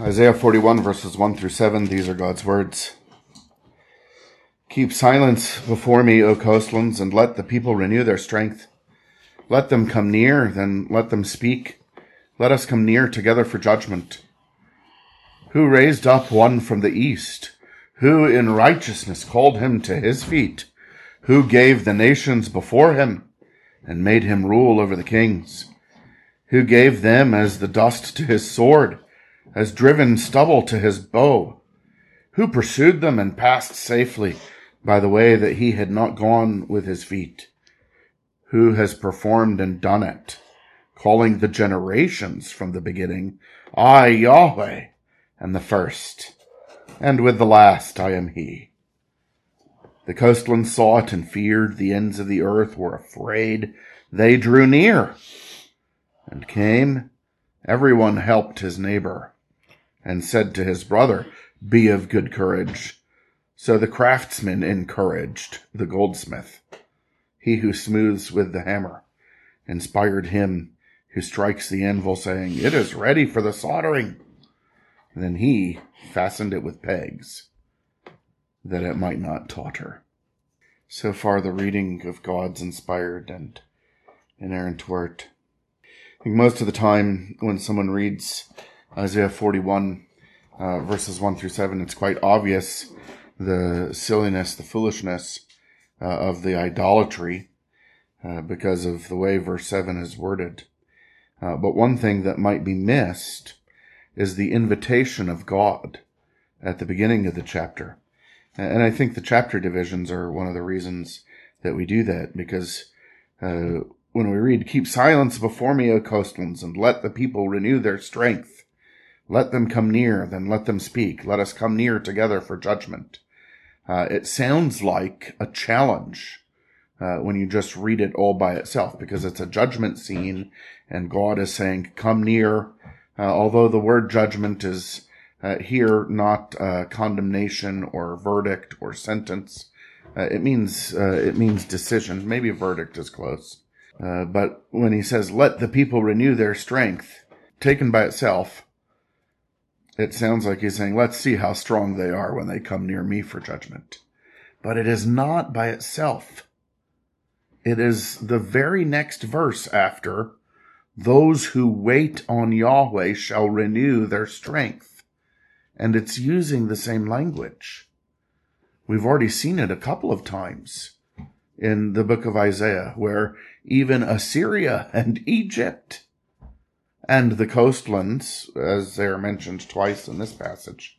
Isaiah 41 verses 1 through 7, these are God's words. Keep silence before me, O coastlands, and let the people renew their strength. Let them come near, then let them speak. Let us come near together for judgment. Who raised up one from the east? Who in righteousness called him to his feet? Who gave the nations before him and made him rule over the kings? Who gave them as the dust to his sword? Has driven stubble to his bow, who pursued them and passed safely by the way that he had not gone with his feet, who has performed and done it, calling the generations from the beginning, I, Yahweh, and the first, and with the last I am he. The coastlands saw it and feared, the ends of the earth were afraid, they drew near. And came, everyone helped his neighbor and said to his brother, Be of good courage. So the craftsman encouraged the goldsmith. He who smooths with the hammer inspired him who strikes the anvil, saying, It is ready for the soldering. Then he fastened it with pegs, that it might not totter. So far, the reading of God's inspired and inerrant word. I think most of the time when someone reads Isaiah 41, uh, verses 1 through 7, it's quite obvious the silliness, the foolishness uh, of the idolatry uh, because of the way verse 7 is worded. Uh, but one thing that might be missed is the invitation of God at the beginning of the chapter. And I think the chapter divisions are one of the reasons that we do that because uh, when we read, Keep silence before me, O coastlands, and let the people renew their strength. Let them come near, then let them speak. Let us come near together for judgment. Uh, it sounds like a challenge uh, when you just read it all by itself because it's a judgment scene and God is saying, come near. Uh, although the word judgment is uh, here not uh, condemnation or verdict or sentence. Uh, it means, it means decision. Maybe verdict is close. but when he says, let the people renew their strength, taken by itself, it sounds like he's saying, let's see how strong they are when they come near me for judgment. But it is not by itself. It is the very next verse after, those who wait on Yahweh shall renew their strength. And it's using the same language. We've already seen it a couple of times in the book of Isaiah, where even Assyria and Egypt and the coastlands, as they are mentioned twice in this passage.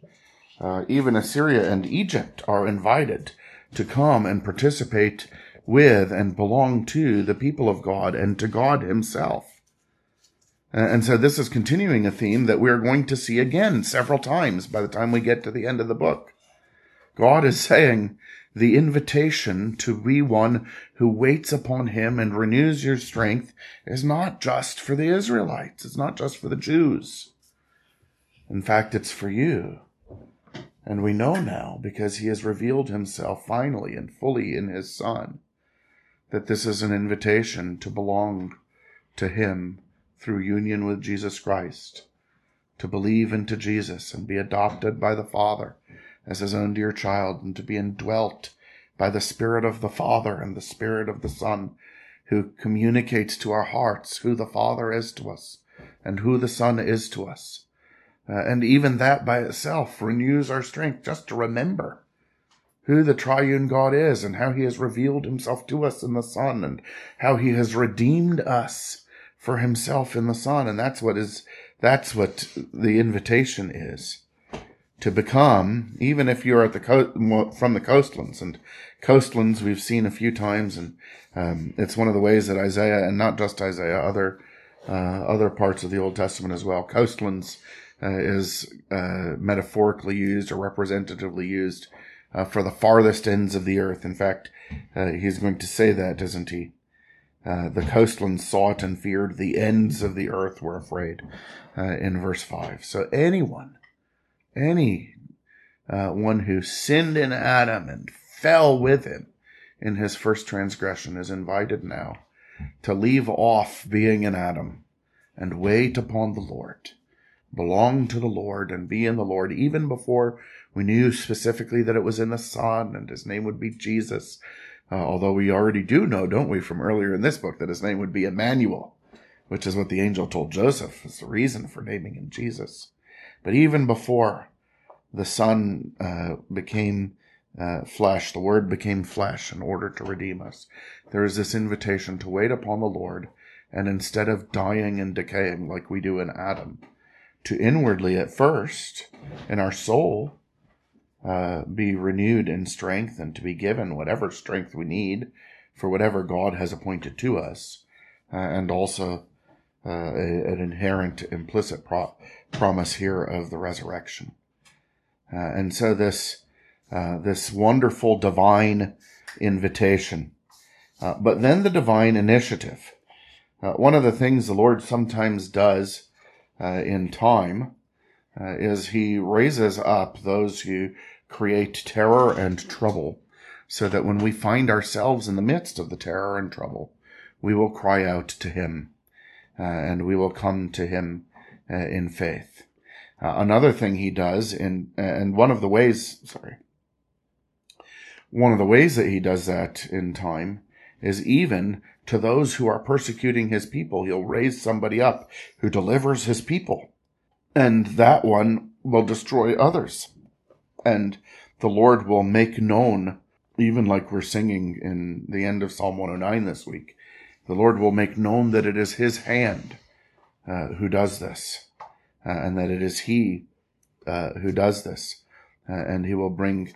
Uh, even Assyria and Egypt are invited to come and participate with and belong to the people of God and to God Himself. And so this is continuing a theme that we're going to see again several times by the time we get to the end of the book. God is saying, the invitation to be one who waits upon him and renews your strength is not just for the Israelites. It's not just for the Jews. In fact, it's for you. And we know now, because he has revealed himself finally and fully in his Son, that this is an invitation to belong to him through union with Jesus Christ, to believe into Jesus and be adopted by the Father as his own dear child and to be indwelt by the Spirit of the Father and the Spirit of the Son, who communicates to our hearts who the Father is to us and who the Son is to us. Uh, and even that by itself renews our strength just to remember who the triune God is and how he has revealed himself to us in the Son and how he has redeemed us for himself in the Son. And that's what is, that's what the invitation is to become, even if you're at the co- from the coastlands and coastlands we've seen a few times, and um, it's one of the ways that Isaiah and not just Isaiah, other uh, other parts of the Old Testament as well, coastlands uh, is uh, metaphorically used or representatively used uh, for the farthest ends of the earth. In fact, uh, he's going to say that, isn't he? Uh, the coastlands it and feared. The ends of the earth were afraid. in verse five. So anyone any uh, one who sinned in Adam and fell with him in his first transgression is invited now to leave off being in Adam and wait upon the Lord, belong to the Lord and be in the Lord, even before we knew specifically that it was in the Son and his name would be Jesus. Uh, although we already do know, don't we, from earlier in this book, that his name would be Emmanuel, which is what the angel told Joseph is the reason for naming him Jesus. But even before the Son uh, became uh, flesh, the Word became flesh in order to redeem us, there is this invitation to wait upon the Lord, and instead of dying and decaying like we do in Adam, to inwardly at first, in our soul, uh, be renewed in strength and to be given whatever strength we need for whatever God has appointed to us, uh, and also uh, an inherent implicit pro- promise here of the resurrection. Uh, and so this uh, this wonderful divine invitation, uh, but then the divine initiative. one of the things the Lord sometimes does in time is He raises up those who create terror and trouble, so that when we find ourselves in the midst of the terror and trouble, we will cry out to Him, uh, and we will come to Him uh, in faith. Uh, another thing He does, in and one of the ways, sorry, one of the ways that He does that in time is even to those who are persecuting His people. He'll raise somebody up who delivers His people, and that one will destroy others and the Lord will make known, even like we're singing in the end of Psalm 109 this week, the Lord will make known that it is His hand uh, who does this, uh, and that it is He uh, who does this, uh, and He will bring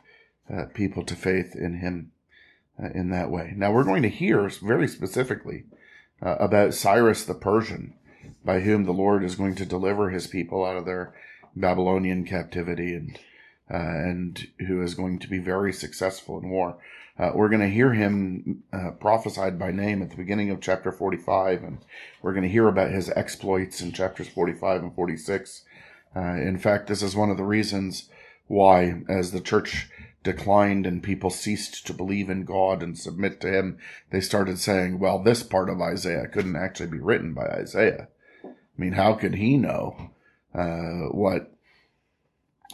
uh, people to faith in Him uh, in that way. Now we're going to hear very specifically about Cyrus the Persian, by whom the Lord is going to deliver His people out of their Babylonian captivity and uh, and who is going to be very successful in war. Uh, we're going to hear him uh, prophesied by name at the beginning of chapter 45, and we're going to hear about his exploits in chapters 45 and 46. Uh, in fact, this is one of the reasons why, as the church declined and people ceased to believe in God and submit to Him, they started saying, well, this part of Isaiah couldn't actually be written by Isaiah. I mean, how could he know uh, what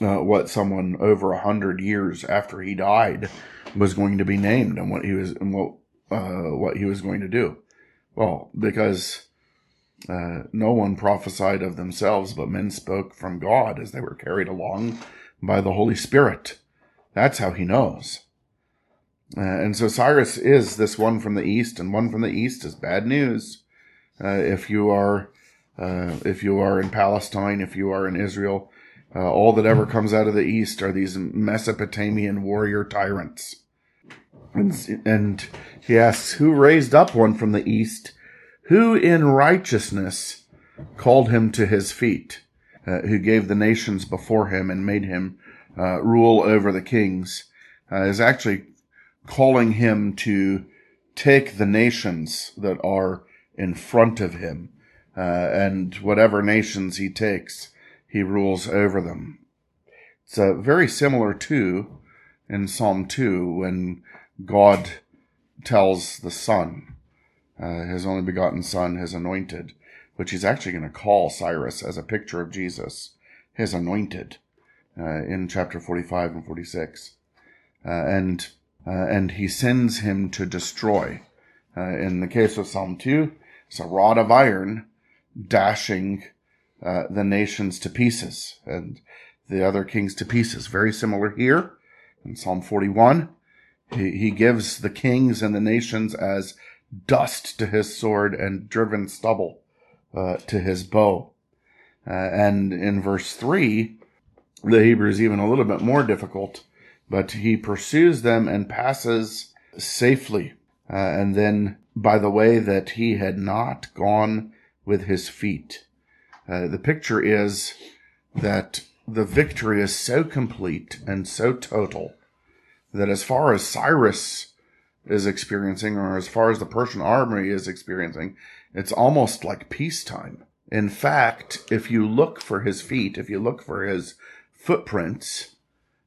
uh, what someone over a hundred years after he died was going to be named and what he was and what uh, what he was going to do. Well, because uh, no one prophesied of themselves, but men spoke from God as they were carried along by the Holy Spirit. That's how he knows. Uh, and so Cyrus is this one from the east, and one from the east is bad news. Uh, if you are uh, if you are in Palestine, if you are in Israel, uh, all that ever comes out of the east are these Mesopotamian warrior tyrants. And, and he asks, Who raised up one from the east? Who in righteousness called him to his feet? Uh, who gave the nations before him and made him uh, rule over the kings? Uh, is actually calling him to take the nations that are in front of him, uh, and whatever nations he takes he rules over them. It's uh, very similar to in Psalm 2 when God tells the Son, uh, his only begotten Son, his anointed, which he's actually going to call Cyrus as a picture of Jesus, his anointed, uh, in chapter 45 and 46. Uh, and, uh, and he sends him to destroy. Uh, in the case of Psalm 2, it's a rod of iron dashing uh, the nations to pieces and the other kings to pieces. Very similar here in Psalm 41. He, he gives the kings and the nations as dust to his sword and driven stubble uh, to his bow. Uh, and in verse 3, the Hebrew is even a little bit more difficult, but he pursues them and passes safely. Uh, and then by the way that he had not gone with his feet. Uh, the picture is that the victory is so complete and so total that as far as Cyrus is experiencing, or as far as the Persian army is experiencing, it's almost like peacetime. In fact, if you look for his feet, if you look for his footprints,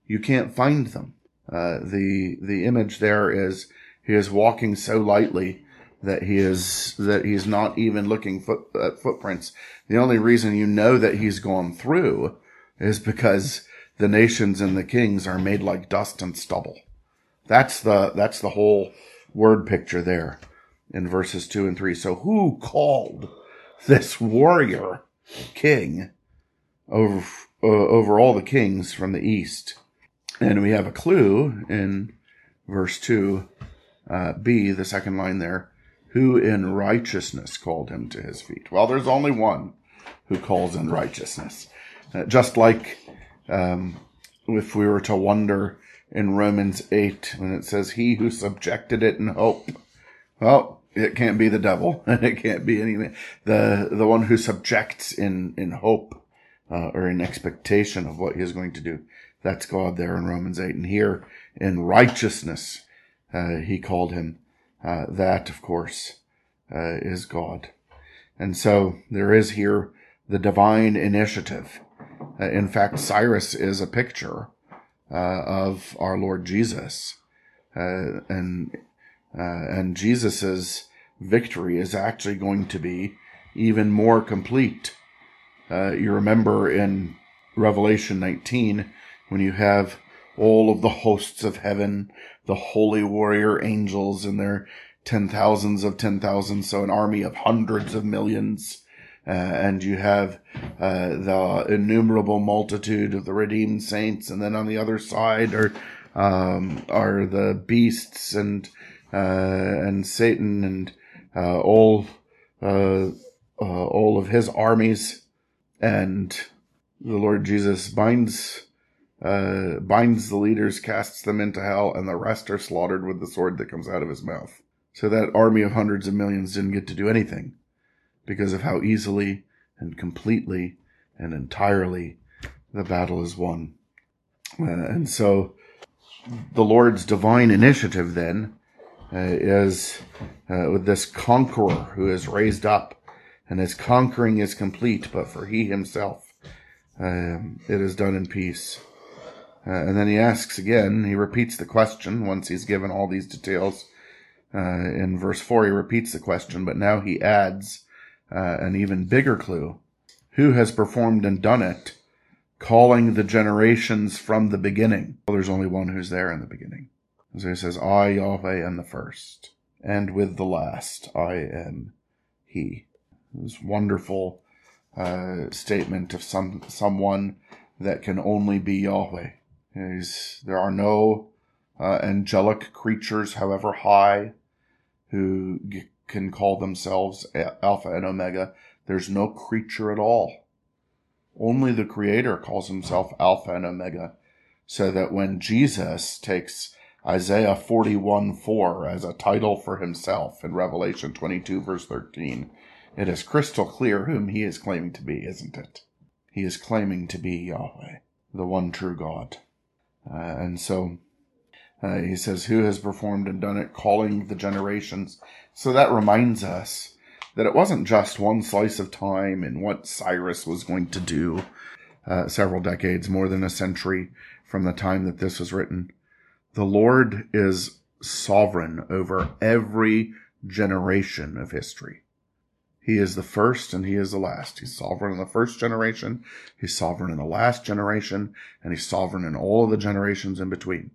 you can't find them. Uh, the the image there is he is walking so lightly that he is that he's not even looking foot, at footprints. The only reason you know that he's gone through is because the nations and the kings are made like dust and stubble. That's the that's the whole word picture there in verses 2 and 3. So who called this warrior king over uh, over all the kings from the east? And we have a clue in verse 2 uh, B, the second line there, who in righteousness called him to his feet. Well, there's only one who calls in righteousness. Uh, just like um, if we were to wonder in Romans 8 when it says, He who subjected it in hope. Well, it can't be the devil, and it can't be any the the one who subjects in in hope uh, or in expectation of what he is going to do. That's God there in Romans 8. And here in righteousness, uh, he called him. Uh, that, of course, uh, is God. And so there is here the divine initiative. Uh, in fact, Cyrus is a picture uh, of our Lord Jesus. Uh, and and Jesus's victory is actually going to be even more complete. you remember in Revelation 19 when you have all of the hosts of heaven, the holy warrior angels and their ten thousands of ten thousands, so an army of hundreds of millions. Uh, and you have uh, the innumerable multitude of the redeemed saints, and then on the other side are um, are the beasts and uh, and Satan and uh, all uh, uh, all of his armies, and the Lord Jesus binds uh, binds the leaders, casts them into hell, and the rest are slaughtered with the sword that comes out of his mouth. So that army of hundreds of millions didn't get to do anything because of how easily and completely and entirely the battle is won. Uh, and so the Lord's divine initiative then uh, is uh, with this conqueror who is raised up and his conquering is complete, but for he himself, um, it is done in peace. Uh, and then he asks again, he repeats the question once he's given all these details. Uh, in verse 4, he repeats the question, but now he adds uh, an even bigger clue. Who has performed and done it, calling the generations from the beginning? Well, there's only one who's there in the beginning. So he says, I, Yahweh, am the first, and with the last, I am He. This wonderful uh, statement of some someone that can only be Yahweh. There are no uh, angelic creatures, however high, who g- can call themselves Alpha and Omega. There's no creature at all. Only the Creator calls himself Alpha and Omega. So that when Jesus takes Isaiah 41 4 as a title for himself in Revelation 22 verse 13, it is crystal clear whom he is claiming to be, isn't it? He is claiming to be Yahweh, the one true God. Uh, and so uh, he says, Who has performed and done it, calling the generations. So that reminds us that it wasn't just one slice of time and what Cyrus was going to do uh, several decades, more than a century from the time that this was written. The Lord is sovereign over every generation of history. He is the first and he is the last. He's sovereign in the first generation. He's sovereign in the last generation and he's sovereign in all of the generations in between.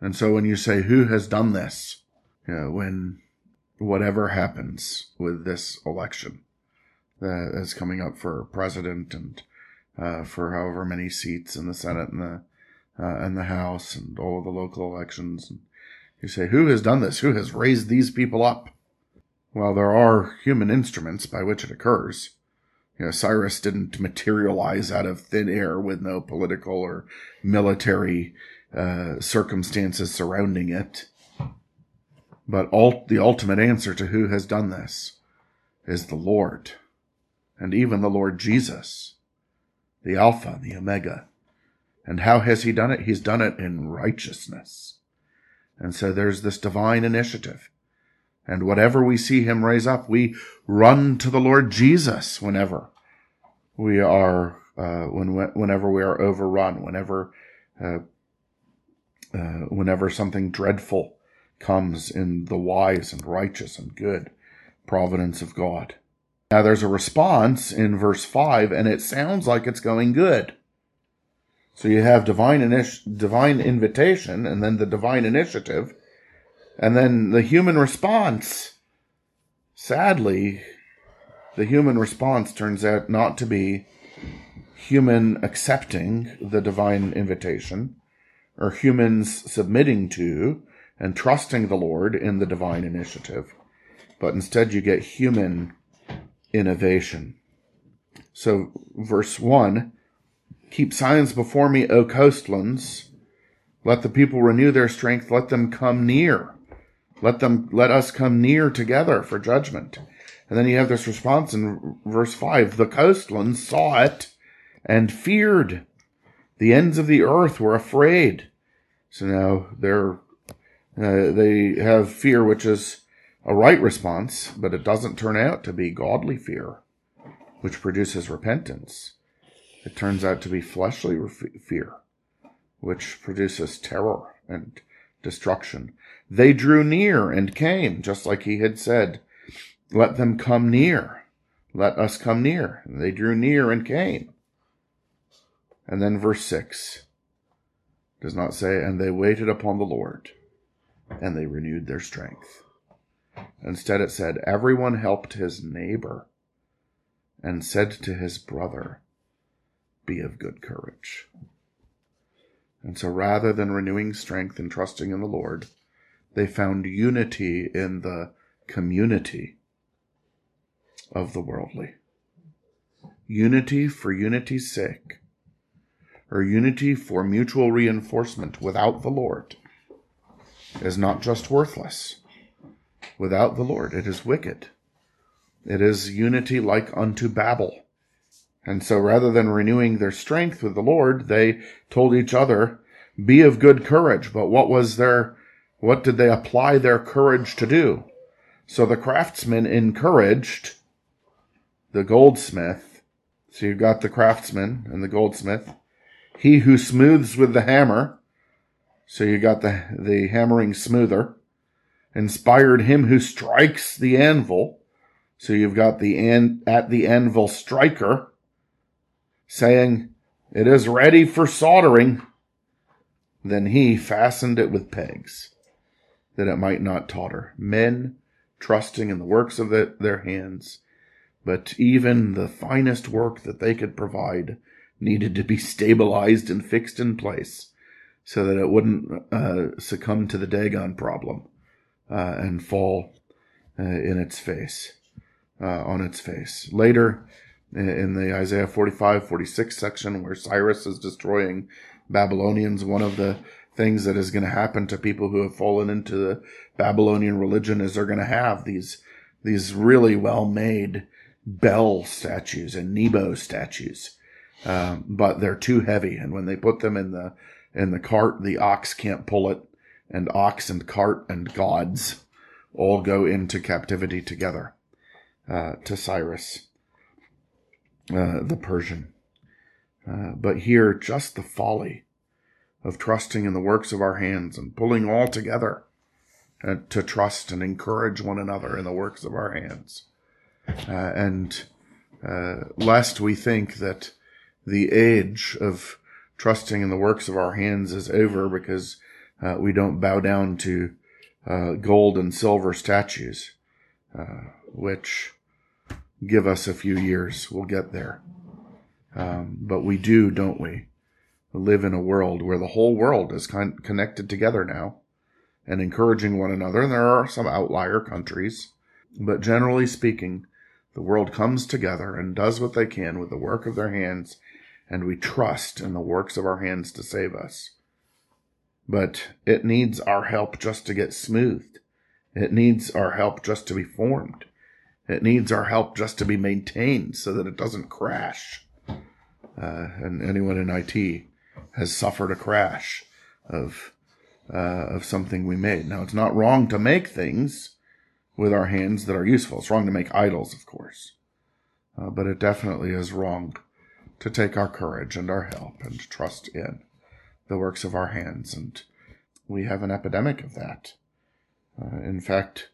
And so when you say, who has done this? You know, when whatever happens with this election that is coming up for president and uh, for however many seats in the Senate and the uh, and the House and all of the local elections, and you say, who has done this? Who has raised these people up? While there are human instruments by which it occurs, you know, Cyrus didn't materialize out of thin air with no political or military uh, circumstances surrounding it. But all, the ultimate answer to who has done this is the Lord, and even the Lord Jesus, the Alpha, and the Omega. And how has he done it? He's done it in righteousness. And so there's this divine initiative. And whatever we see him raise up, we run to the Lord Jesus whenever we are, uh, when, whenever we are overrun, whenever, uh, uh, whenever something dreadful comes in the wise and righteous and good providence of God. Now there's a response in verse 5 and it sounds like it's going good. So you have divine divine invitation and then the divine initiative and then the human response. Sadly, the human response turns out not to be human accepting the divine invitation or humans submitting to and trusting the Lord in the divine initiative, but instead you get human innovation. So, verse 1 Keep silence before me, O coastlands. Let the people renew their strength. Let them come near. Let them, let us come near together for judgment. And then you have this response in verse 5 The coastlands saw it and feared. The ends of the earth were afraid. So now they're, uh, they have fear, which is a right response, but it doesn't turn out to be godly fear, which produces repentance. It turns out to be fleshly fear, which produces terror and destruction. They drew near and came, just like he had said, let them come near. Let us come near. And they drew near and came. And then verse 6 does not say, and they waited upon the Lord, and they renewed their strength. Instead, it said, everyone helped his neighbor and said to his brother, be of good courage. And so rather than renewing strength and trusting in the Lord, they found unity in the community of the worldly. Unity for unity's sake, or unity for mutual reinforcement without the Lord, is not just worthless. Without the Lord, it is wicked. It is unity like unto Babel. And so rather than renewing their strength with the Lord, they told each other, be of good courage. But what was their what did they apply their courage to do? So the craftsman encouraged the goldsmith. So you've got the craftsman and the goldsmith. He who smooths with the hammer. So you got the, the hammering smoother. Inspired him who strikes the anvil. So you've got the an, at the anvil striker saying, it is ready for soldering. Then he fastened it with pegs that it might not totter. Men trusting in the works of the, their hands, but even the finest work that they could provide needed to be stabilized and fixed in place so that it wouldn't uh, succumb to the Dagon problem uh, and fall uh, in its face, uh, on its face. Later, in the Isaiah 45, 46 section where Cyrus is destroying Babylonians, one of the things that is going to happen to people who have fallen into the Babylonian religion is they're going to have these these really well made Bel statues and Nebo statues, um, but they're too heavy, and when they put them in the in the cart, the ox can't pull it, and ox and cart and gods all go into captivity together uh, to Cyrus, uh, the Persian. Uh, but here, just the folly of trusting in the works of our hands and pulling all together uh, to trust and encourage one another in the works of our hands. Uh, and uh, lest we think that the age of trusting in the works of our hands is over because uh, we don't bow down to uh, gold and silver statues, which give us a few years. We'll get there. Um, but we do, don't we? Live in a world where the whole world is con- connected together now and encouraging one another. There are some outlier countries, but generally speaking, the world comes together and does what they can with the work of their hands, and we trust in the works of our hands to save us. But it needs our help just to get smoothed. It needs our help just to be formed. It needs our help just to be maintained so that it doesn't crash. Uh, and anyone in IT has suffered a crash of uh, of something we made. Now, it's not wrong to make things with our hands that are useful. It's wrong to make idols, of course, uh, but it definitely is wrong to take our courage and our help and trust in the works of our hands. And we have an epidemic of that Uh, in fact,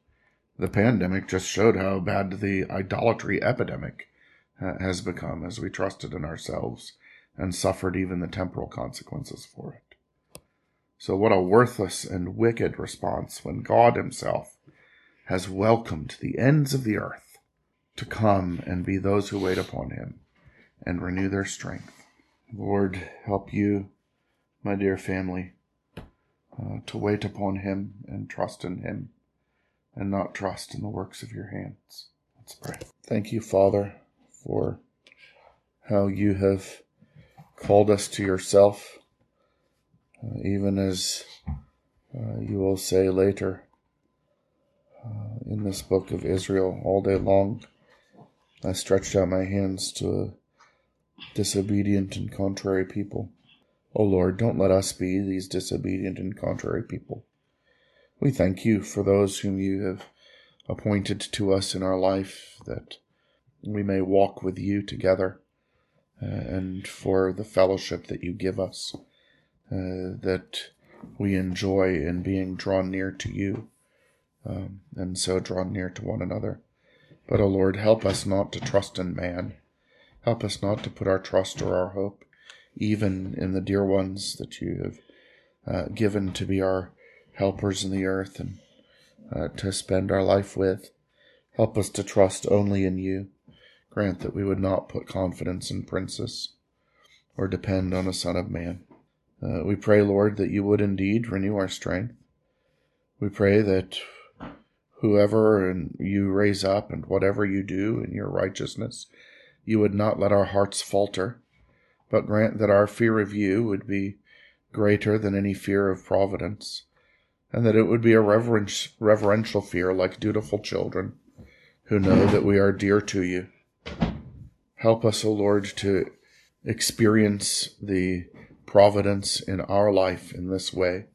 the pandemic just showed how bad the idolatry epidemic uh, has become as we trusted in ourselves and suffered even the temporal consequences for it. So, what a worthless and wicked response when God Himself has welcomed the ends of the earth to come and be those who wait upon Him and renew their strength. Lord, help you, my dear family, uh, to wait upon Him and trust in Him and not trust in the works of your hands. Let's pray. Thank you, Father, for how you have called us to yourself, uh, even as uh, you will say later uh, in this book of Israel all day long. I stretched out my hands to a disobedient and contrary people. O oh Lord, don't let us be these disobedient and contrary people. We thank you for those whom you have appointed to us in our life, that we may walk with you together, uh, and for the fellowship that you give us, uh, that we enjoy in being drawn near to you, um, and so drawn near to one another. But, O oh Lord, help us not to trust in man. Help us not to put our trust or our hope even in the dear ones that you have uh, given to be our helpers in the earth and uh, to spend our life with. Help us to trust only in you. Grant that we would not put confidence in princes or depend on a son of man. Uh, we pray, Lord, that you would indeed renew our strength. We pray that whoever and you raise up and whatever you do in your righteousness, you would not let our hearts falter, but grant that our fear of you would be greater than any fear of providence and that it would be a reverence, reverential fear like dutiful children who know that we are dear to you. Help us, O Lord, to experience the providence in our life in this way,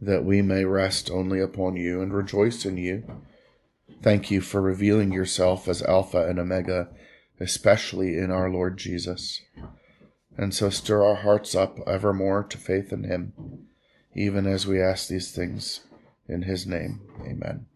that we may rest only upon you and rejoice in you. Thank you for revealing yourself as Alpha and Omega, especially in our Lord Jesus. And so stir our hearts up evermore to faith in him even as we ask these things in his name. Amen.